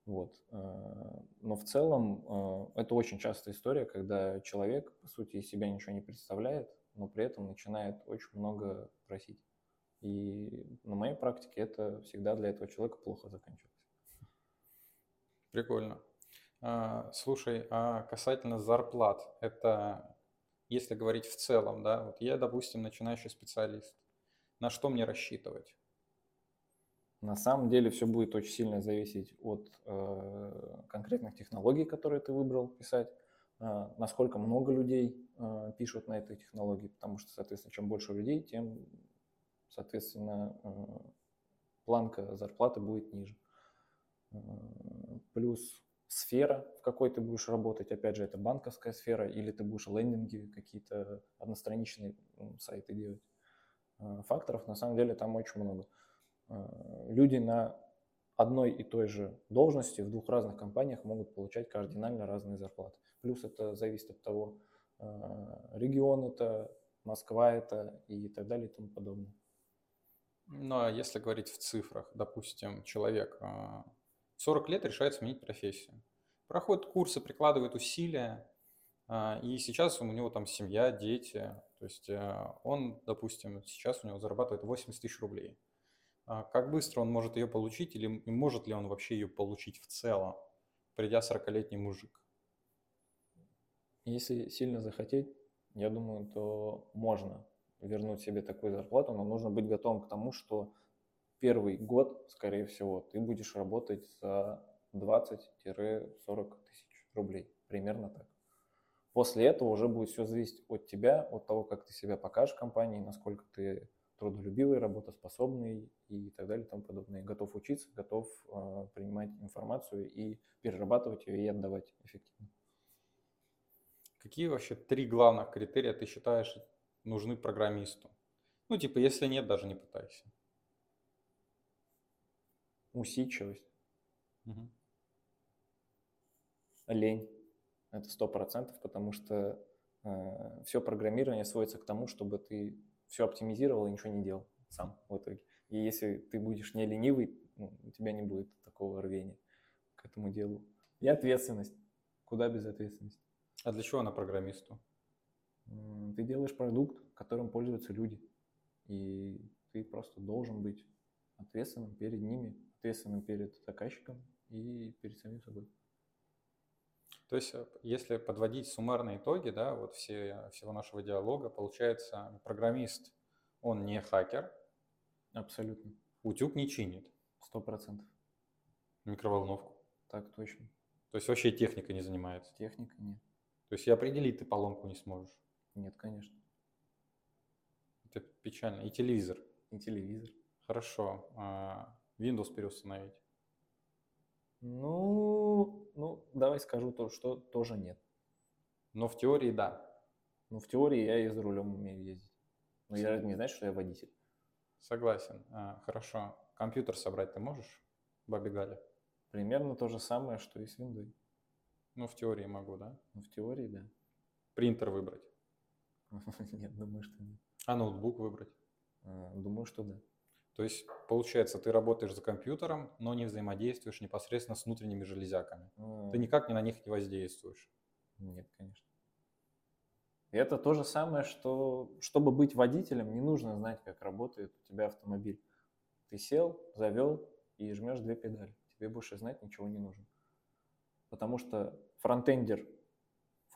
Вот. Э, но в целом это очень частая история, когда человек, по сути, из себя ничего не представляет, но при этом начинает очень много просить. И на моей практике это всегда для этого человека плохо заканчивается. Прикольно. А, слушай, а касательно зарплат, это если говорить в целом, да, вот я, допустим, начинающий специалист, на что мне рассчитывать? На самом деле все будет очень сильно зависеть от э, конкретных технологий, которые ты выбрал писать, э, насколько много людей э, пишут на этой технологии, потому что, соответственно, чем больше людей, тем, соответственно, э, планка зарплаты будет ниже. Э, плюс сфера, в какой ты будешь работать, опять же, это банковская сфера, или ты будешь лендинги, какие-то одностраничные сайты делать. Э, факторов на самом деле там очень много. Люди на одной и той же должности в двух разных компаниях могут получать кардинально разные зарплаты. Плюс это зависит от того, регион это, Москва это и так далее и тому подобное. Ну, а если говорить в цифрах, допустим, человек 40 э, лет решает сменить профессию. Проходит курсы, прикладывает усилия, и сейчас у него там семья, дети. То есть он, допустим, сейчас у него зарабатывает 80 тысяч рублей. А как быстро он может ее получить или может ли он вообще ее получить в целом, придя 40-летний мужик? Если сильно захотеть, я думаю, то можно вернуть себе такую зарплату, но нужно быть готовым к тому, что первый год, скорее всего, ты будешь работать за 20-40 тысяч рублей. Примерно так. После этого уже будет все зависеть от тебя, от того, как ты себя покажешь компании, насколько ты трудолюбивый, работоспособный и так далее и тому подобное. Готов учиться, готов э, принимать информацию и перерабатывать ее и отдавать эффективно. Какие вообще три главных критерия ты считаешь нужны программисту? Ну, типа, если нет, даже не пытайся. Усидчивость. Угу. Лень. Это сто процентов, потому что э, все программирование сводится к тому, чтобы ты все оптимизировал и ничего не делал сам в итоге. И если ты будешь не ленивый, ну, у тебя не будет такого рвения к этому делу. И ответственность. Куда без ответственности? А для чего она программисту? Ты делаешь продукт, которым пользуются люди. И ты просто должен быть ответственным перед ними, ответственным перед заказчиком и перед самим собой. То есть, э, если подводить суммарные итоги, да, вот все, всего нашего диалога, получается, программист, он не хакер. Абсолютно. Утюг не чинит. Сто процентов. Микроволновку. Так точно. То есть вообще техника не занимается? Техника нет. То есть и определить ты поломку не сможешь? Нет, конечно. Это печально. И телевизор? И телевизор. Хорошо. А Windows переустановить? Ну, ну, давай скажу то, что тоже нет. Но в теории да. Ну, в теории я и за рулем умею ездить. Но я не знаю, что я водитель. Согласен. А, хорошо. Компьютер собрать ты можешь, Баби Галя? Примерно то же самое, что и с Windows. Ну, в теории могу, да? Ну, в теории, да. Принтер выбрать? Нет, думаю, что нет. А ноутбук выбрать? А, думаю, что да. То есть, получается, ты работаешь за компьютером, но не взаимодействуешь непосредственно с внутренними железяками. А... Ты никак не на них не воздействуешь. Нет, конечно. И это то же самое, что чтобы быть водителем, не нужно знать, как работает у тебя автомобиль. Ты сел, завел и жмешь две педали. Тебе больше знать ничего не нужно. Потому что фронтендер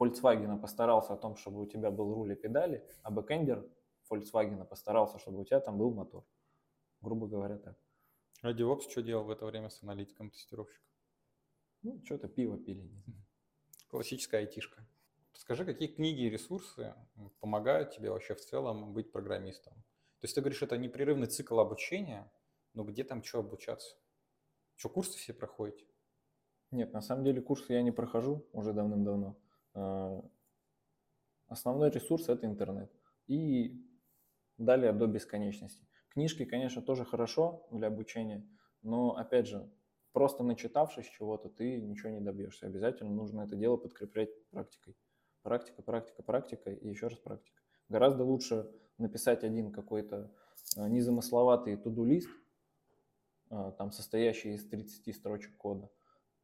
Volkswagen постарался о том, чтобы у тебя был руль и педали, а бэкендер Volkswagen постарался, чтобы у тебя там был мотор грубо говоря, так. А DevOps что делал в это время с аналитиком тестировщиком? Ну, что-то пиво пили. Классическая айтишка. Скажи, какие книги и ресурсы помогают тебе вообще в целом быть программистом? То есть ты говоришь, это непрерывный цикл обучения, но где там что обучаться? Что, курсы все проходите? Нет, на самом деле курсы я не прохожу уже давным-давно. А, основной ресурс – это интернет. И далее до бесконечности. Книжки, конечно, тоже хорошо для обучения, но, опять же, просто начитавшись чего-то, ты ничего не добьешься. Обязательно нужно это дело подкреплять практикой. Практика, практика, практика и еще раз практика. Гораздо лучше написать один какой-то э, незамысловатый туду-лист, э, там состоящий из 30 строчек кода.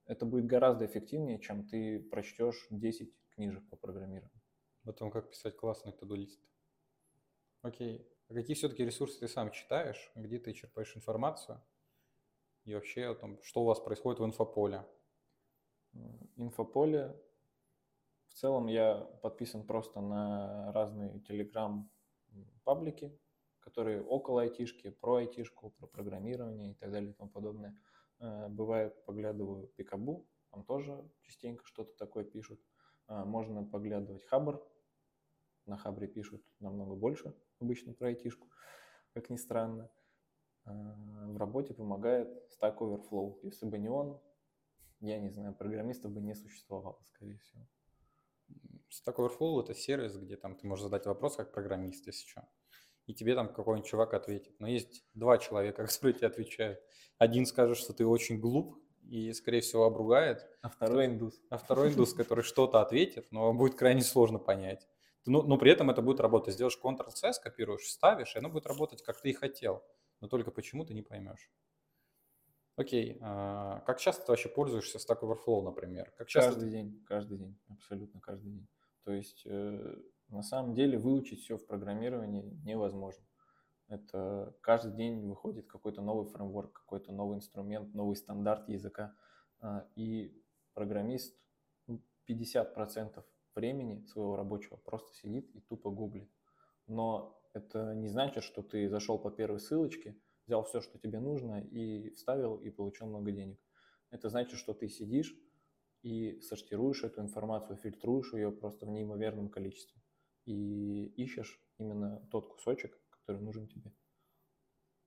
Это будет гораздо эффективнее, чем ты прочтешь 10 книжек по программированию. О том, как писать классный туду-лист. Окей. А какие все-таки ресурсы ты сам читаешь, где ты черпаешь информацию? И вообще о том, что у вас происходит в инфополе? Инфополе. В целом я подписан просто на разные телеграм-паблики, которые около айтишки, про айтишку, про программирование и так далее и тому подобное. Э, бывает, поглядываю Пикабу, там тоже частенько что-то такое пишут. Э, можно поглядывать Хабр, на Хабре пишут намного больше обычно про айтишку, как ни странно. А, в работе помогает Stack Overflow. Если бы не он, я не знаю, программистов бы не существовало, скорее всего. Stack Overflow – это сервис, где там ты можешь задать вопрос как программист, если что. И тебе там какой-нибудь чувак ответит. Но есть два человека, которые тебе отвечают. Один скажет, что ты очень глуп, и, скорее всего, обругает. А второй индус. А второй индус, который что-то ответит, но будет крайне сложно понять но, но при этом это будет работать. Сделаешь Ctrl-C, скопируешь, вставишь, и оно будет работать, как ты и хотел. Но только почему ты не поймешь. Окей, а, как часто ты вообще пользуешься Stack Overflow, например? Как часто каждый ты... день, каждый день, абсолютно каждый день. То есть э, на самом деле выучить все в программировании невозможно. Это каждый день выходит какой-то новый фреймворк, какой-то новый инструмент, новый стандарт языка. А, и программист 50% времени своего рабочего просто сидит и тупо гуглит. Но это не значит, что ты зашел по первой ссылочке, взял все, что тебе нужно и вставил и получил много денег. Это значит, что ты сидишь, и сортируешь эту информацию, фильтруешь ее просто в неимоверном количестве и ищешь именно тот кусочек, который нужен тебе.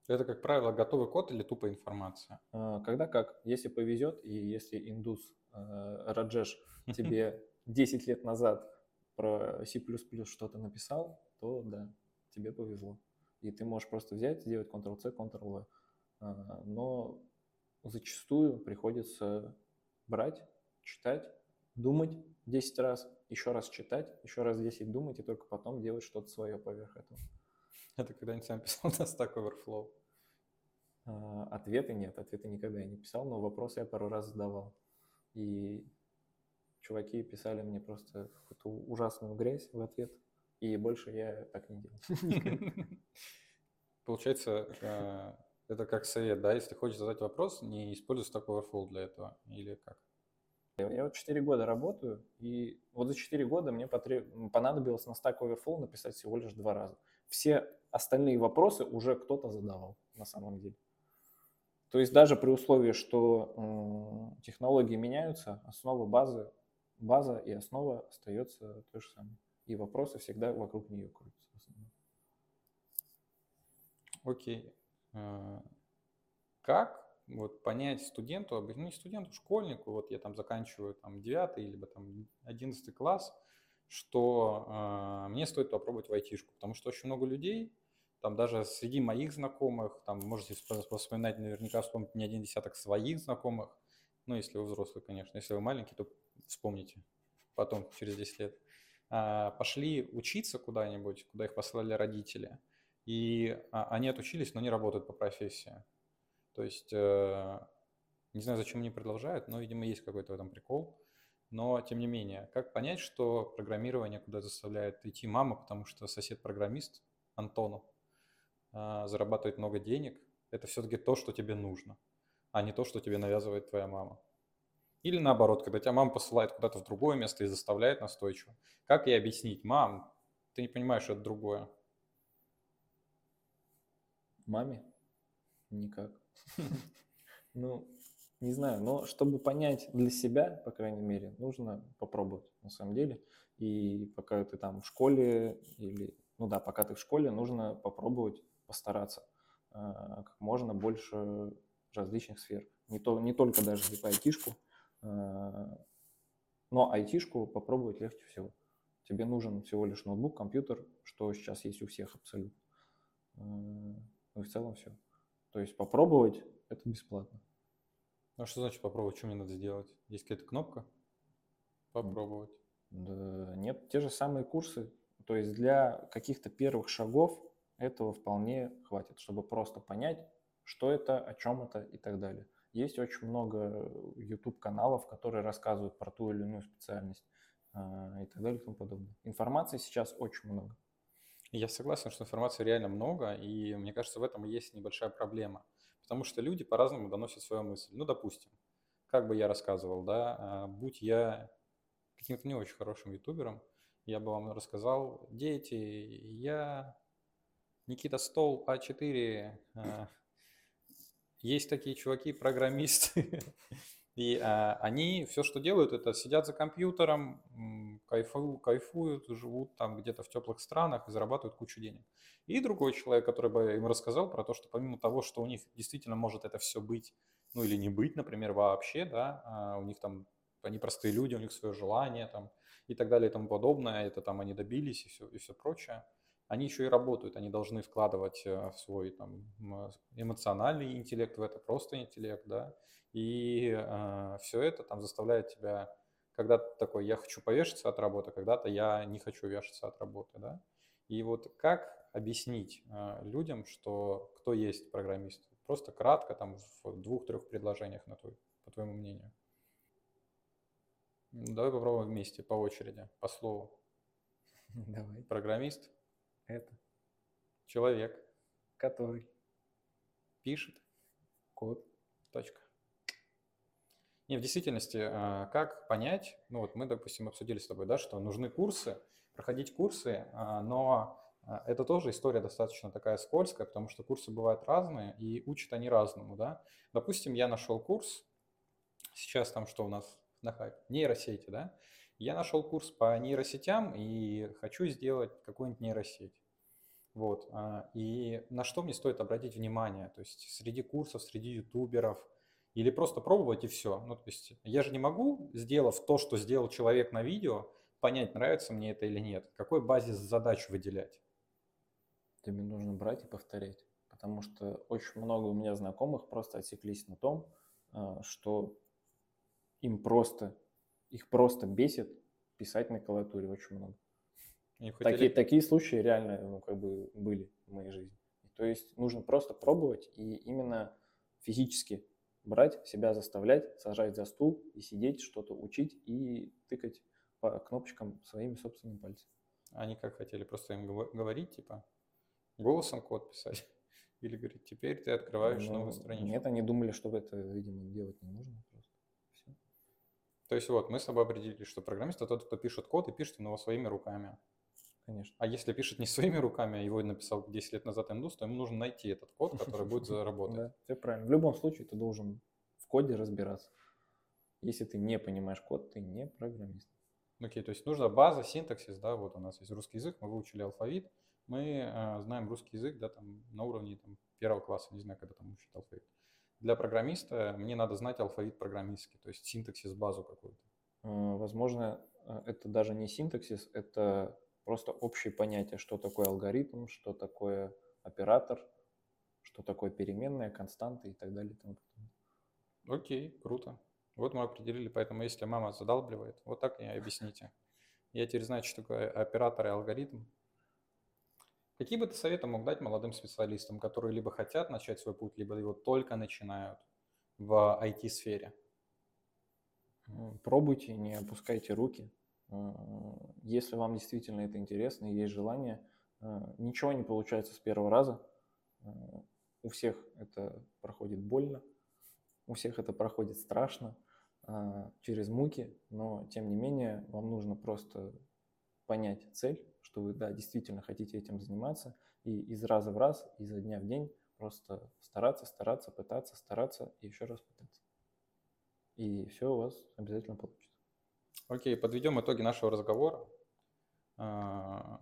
Это, как правило, готовый код или тупая информация? А, когда как. Если повезет, и если индус э, Раджеш тебе 10 лет назад про C++ что-то написал, то да, тебе повезло. И ты можешь просто взять, сделать Ctrl-C, Ctrl-V. А, но зачастую приходится брать, читать, думать 10 раз, еще раз читать, еще раз 10 думать, и только потом делать что-то свое поверх этого. Это когда-нибудь сам писал на Stack Overflow? А, ответы нет, ответы никогда я не писал, но вопросы я пару раз задавал. И чуваки писали мне просто какую-то ужасную грязь в ответ, и больше я так не делал. Получается, э, это как совет, да, если хочешь задать вопрос, не используй Stack Overflow для этого, или как? Я вот 4 года работаю, и вот за 4 года мне понадобилось на Stack Overflow написать всего лишь два раза. Все остальные вопросы уже кто-то задавал на самом деле. То есть даже при условии, что э, технологии меняются, основа базы, база и основа остается той же самой. И вопросы всегда вокруг нее крутятся. Окей. А, как вот понять студенту, не студенту, школьнику, вот я там заканчиваю там 9 либо там 11 класс, что э, мне стоит попробовать в айтишку, потому что очень много людей, там даже среди моих знакомых, там можете вспоминать, наверняка вспомнить не один десяток своих знакомых, ну если вы взрослый, конечно, если вы маленький, то вспомните потом, через 10 лет, э, пошли учиться куда-нибудь, куда их послали родители, и э, они отучились, но не работают по профессии. То есть, э, не знаю, зачем они продолжают, но, видимо, есть какой-то в этом прикол. Но, тем не менее, как понять, что программирование куда заставляет идти мама, потому что сосед-программист Антону э, зарабатывает много денег, это все-таки то, что тебе нужно, а не то, что тебе навязывает твоя мама. Или наоборот, когда тебя мама посылает куда-то в другое место и заставляет настойчиво. Как ей объяснить? Мам, ты не понимаешь, это другое. Маме? Никак. Ну, не знаю, но чтобы понять для себя, по крайней мере, нужно попробовать на самом деле. И пока ты там в школе или, ну да, пока ты в школе, нужно попробовать постараться а, как можно больше различных сфер. Не, то, не только даже типа айтишку, а, но айтишку попробовать легче всего. Тебе нужен всего лишь ноутбук, компьютер, что сейчас есть у всех абсолютно. А, ну и в целом все. То есть попробовать это бесплатно. А что значит попробовать? Что мне надо сделать? Есть какая-то кнопка? Попробовать. Да, нет, те же самые курсы. То есть для каких-то первых шагов этого вполне хватит, чтобы просто понять, что это, о чем это и так далее. Есть очень много YouTube-каналов, которые рассказывают про ту или иную специальность э, и так далее и тому подобное. Информации сейчас очень много. Я согласен, что информации реально много, и мне кажется, в этом и есть небольшая проблема. Потому что люди по-разному доносят свою мысль. Ну, допустим, как бы я рассказывал, да, а, будь я каким-то не очень хорошим ютубером, я бы вам рассказал, дети, я Никита Стол А4, а, есть такие чуваки, программисты, И а, они все, что делают, это сидят за компьютером, кайфуют, кайфуют, живут там где-то в теплых странах и зарабатывают кучу денег. И другой человек, который бы им рассказал про то, что помимо того, что у них действительно может это все быть, ну или не быть, например, вообще, да, а у них там, они простые люди, у них свое желание там и так далее и тому подобное, это там они добились и все, и все прочее они еще и работают, они должны вкладывать э, в свой там, эмоциональный интеллект в это, просто интеллект, да, и э, все это там заставляет тебя, когда-то такой, я хочу повешаться от работы, когда-то я не хочу вешаться от работы, да. И вот как объяснить э, людям, что кто есть программист? Просто кратко, там, в двух-трех предложениях, на твой, по твоему мнению. Давай попробуем вместе, по очереди, по слову. Давай. Программист. Это. Человек. Который. Пишет. Код. Точка. Не, в действительности, а, как понять, ну вот мы, допустим, обсудили с тобой, да, что нужны курсы, проходить курсы, а, но а, это тоже история достаточно такая скользкая, потому что курсы бывают разные, и учат они разному, да. Допустим, я нашел курс, сейчас там что у нас, на хайп. Нейросети, да? Я нашел курс по нейросетям и хочу сделать какую-нибудь нейросеть. Вот. а, И на что мне стоит обратить внимание? То есть среди курсов, среди ютуберов, или просто пробовать и все. Ну, то есть я же не могу, сделав то, что сделал человек на видео, понять, нравится мне это или нет. Какой базис задач выделять? Тебе нужно брать и повторять. Потому что очень много у меня знакомых просто отсеклись на том, а, что им просто, их просто бесит писать на клавиатуре очень много. Хотели- Такие, такие случаи реально ну, как бы были в моей жизни. То есть нужно просто пробовать и именно физически брать, себя заставлять, сажать за стул и сидеть, что-то учить и тыкать по кнопочкам своими собственными пальцами. Они как хотели просто им говор- говорить, типа, голосом код писать? Или говорить, теперь ты открываешь Ну, новую страничку? Нет, они думали, что это, видимо, делать не нужно. Просто. Всё. То есть вот, мы с тобой определили, что программист это тот, кто пишет код и пишет его своими руками. Конечно. А если пишет не своими руками, а его написал 10 лет назад индус, то ему нужно найти этот код, который будет заработать. Да, все правильно. В любом случае ты должен в коде разбираться. Если ты не понимаешь код, ты не программист. Окей, то есть нужна база, синтаксис, да, вот у нас есть русский язык, мы выучили алфавит, мы э, знаем русский язык, да, там на уровне там, первого класса, не знаю, когда там учат алфавит. Для программиста мне надо знать алфавит программистский, то есть синтаксис, базу какую-то. Э, Возможно, э, это даже не синтаксис, это просто общее понятие, что такое алгоритм, что такое оператор, что такое переменная, константа и так далее. Окей, круто. Вот мы определили, поэтому если мама задалбливает, вот так и объясните. Я теперь знаю, что такое оператор и алгоритм. Какие бы ты советы мог дать молодым специалистам, которые либо хотят начать свой путь, либо его только начинают в IT-сфере? Пробуйте, не опускайте руки. Если вам действительно это интересно и есть желание, э, ничего не получается с первого раза. Э, У всех это проходит больно, у всех это проходит страшно, э, через муки, но тем не менее вам нужно просто понять цель, что вы, да, действительно хотите этим заниматься, и из раза в раз, изо дня в день просто стараться, стараться, пытаться, стараться и еще раз пытаться. И все у вас обязательно получится. Окей, подведем итоги нашего разговора. А,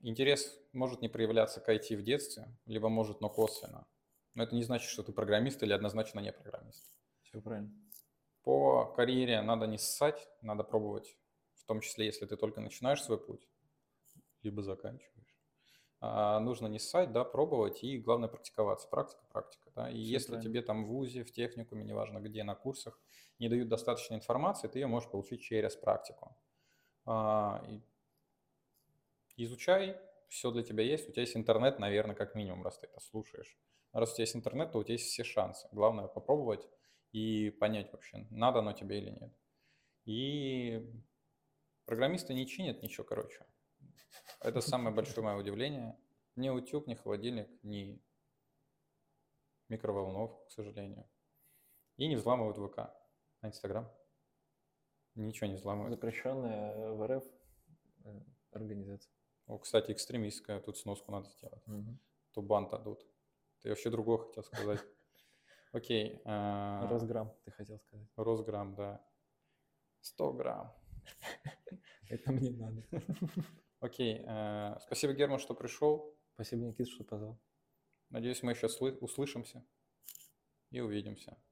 Интерес может не проявляться к IT в детстве, либо может, но косвенно. Но это не значит, что ты программист или однозначно не программист. Все правильно. По карьере надо не ссать, надо пробовать, в том числе, если ты только начинаешь свой путь, либо заканчиваешь. А, нужно не ссать, да, пробовать и, главное, практиковаться. Практика, практика, да. И Всё если правильно. тебе там в ВУЗе, в техникуме, неважно где, на курсах, не дают достаточно информации, ты ее можешь получить через практику. А, изучай, все для тебя есть. У тебя есть интернет, наверное, как минимум, раз ты это слушаешь. Раз у тебя есть интернет, то у тебя есть все шансы. Главное попробовать и понять вообще, надо оно тебе или нет. И программисты не чинят ничего, короче. Это самое большое мое удивление. Ни утюг, ни холодильник, ни микроволновку, к сожалению. И не взламывают ВК, а Инстаграм. Ничего не взламывают. Запрещенная в РФ э, организация. О, кстати, экстремистская, тут сноску надо сделать. То бан дадут. Ты вообще другое хотел сказать. Окей. а, Росграмм, ты хотел сказать. Росграмм, да. 100 грамм. Это мне надо. Окей. э, Спасибо, Герман, что пришел. Спасибо, Никита, что позвал. Надеюсь, мы еще слы- услышимся и увидимся.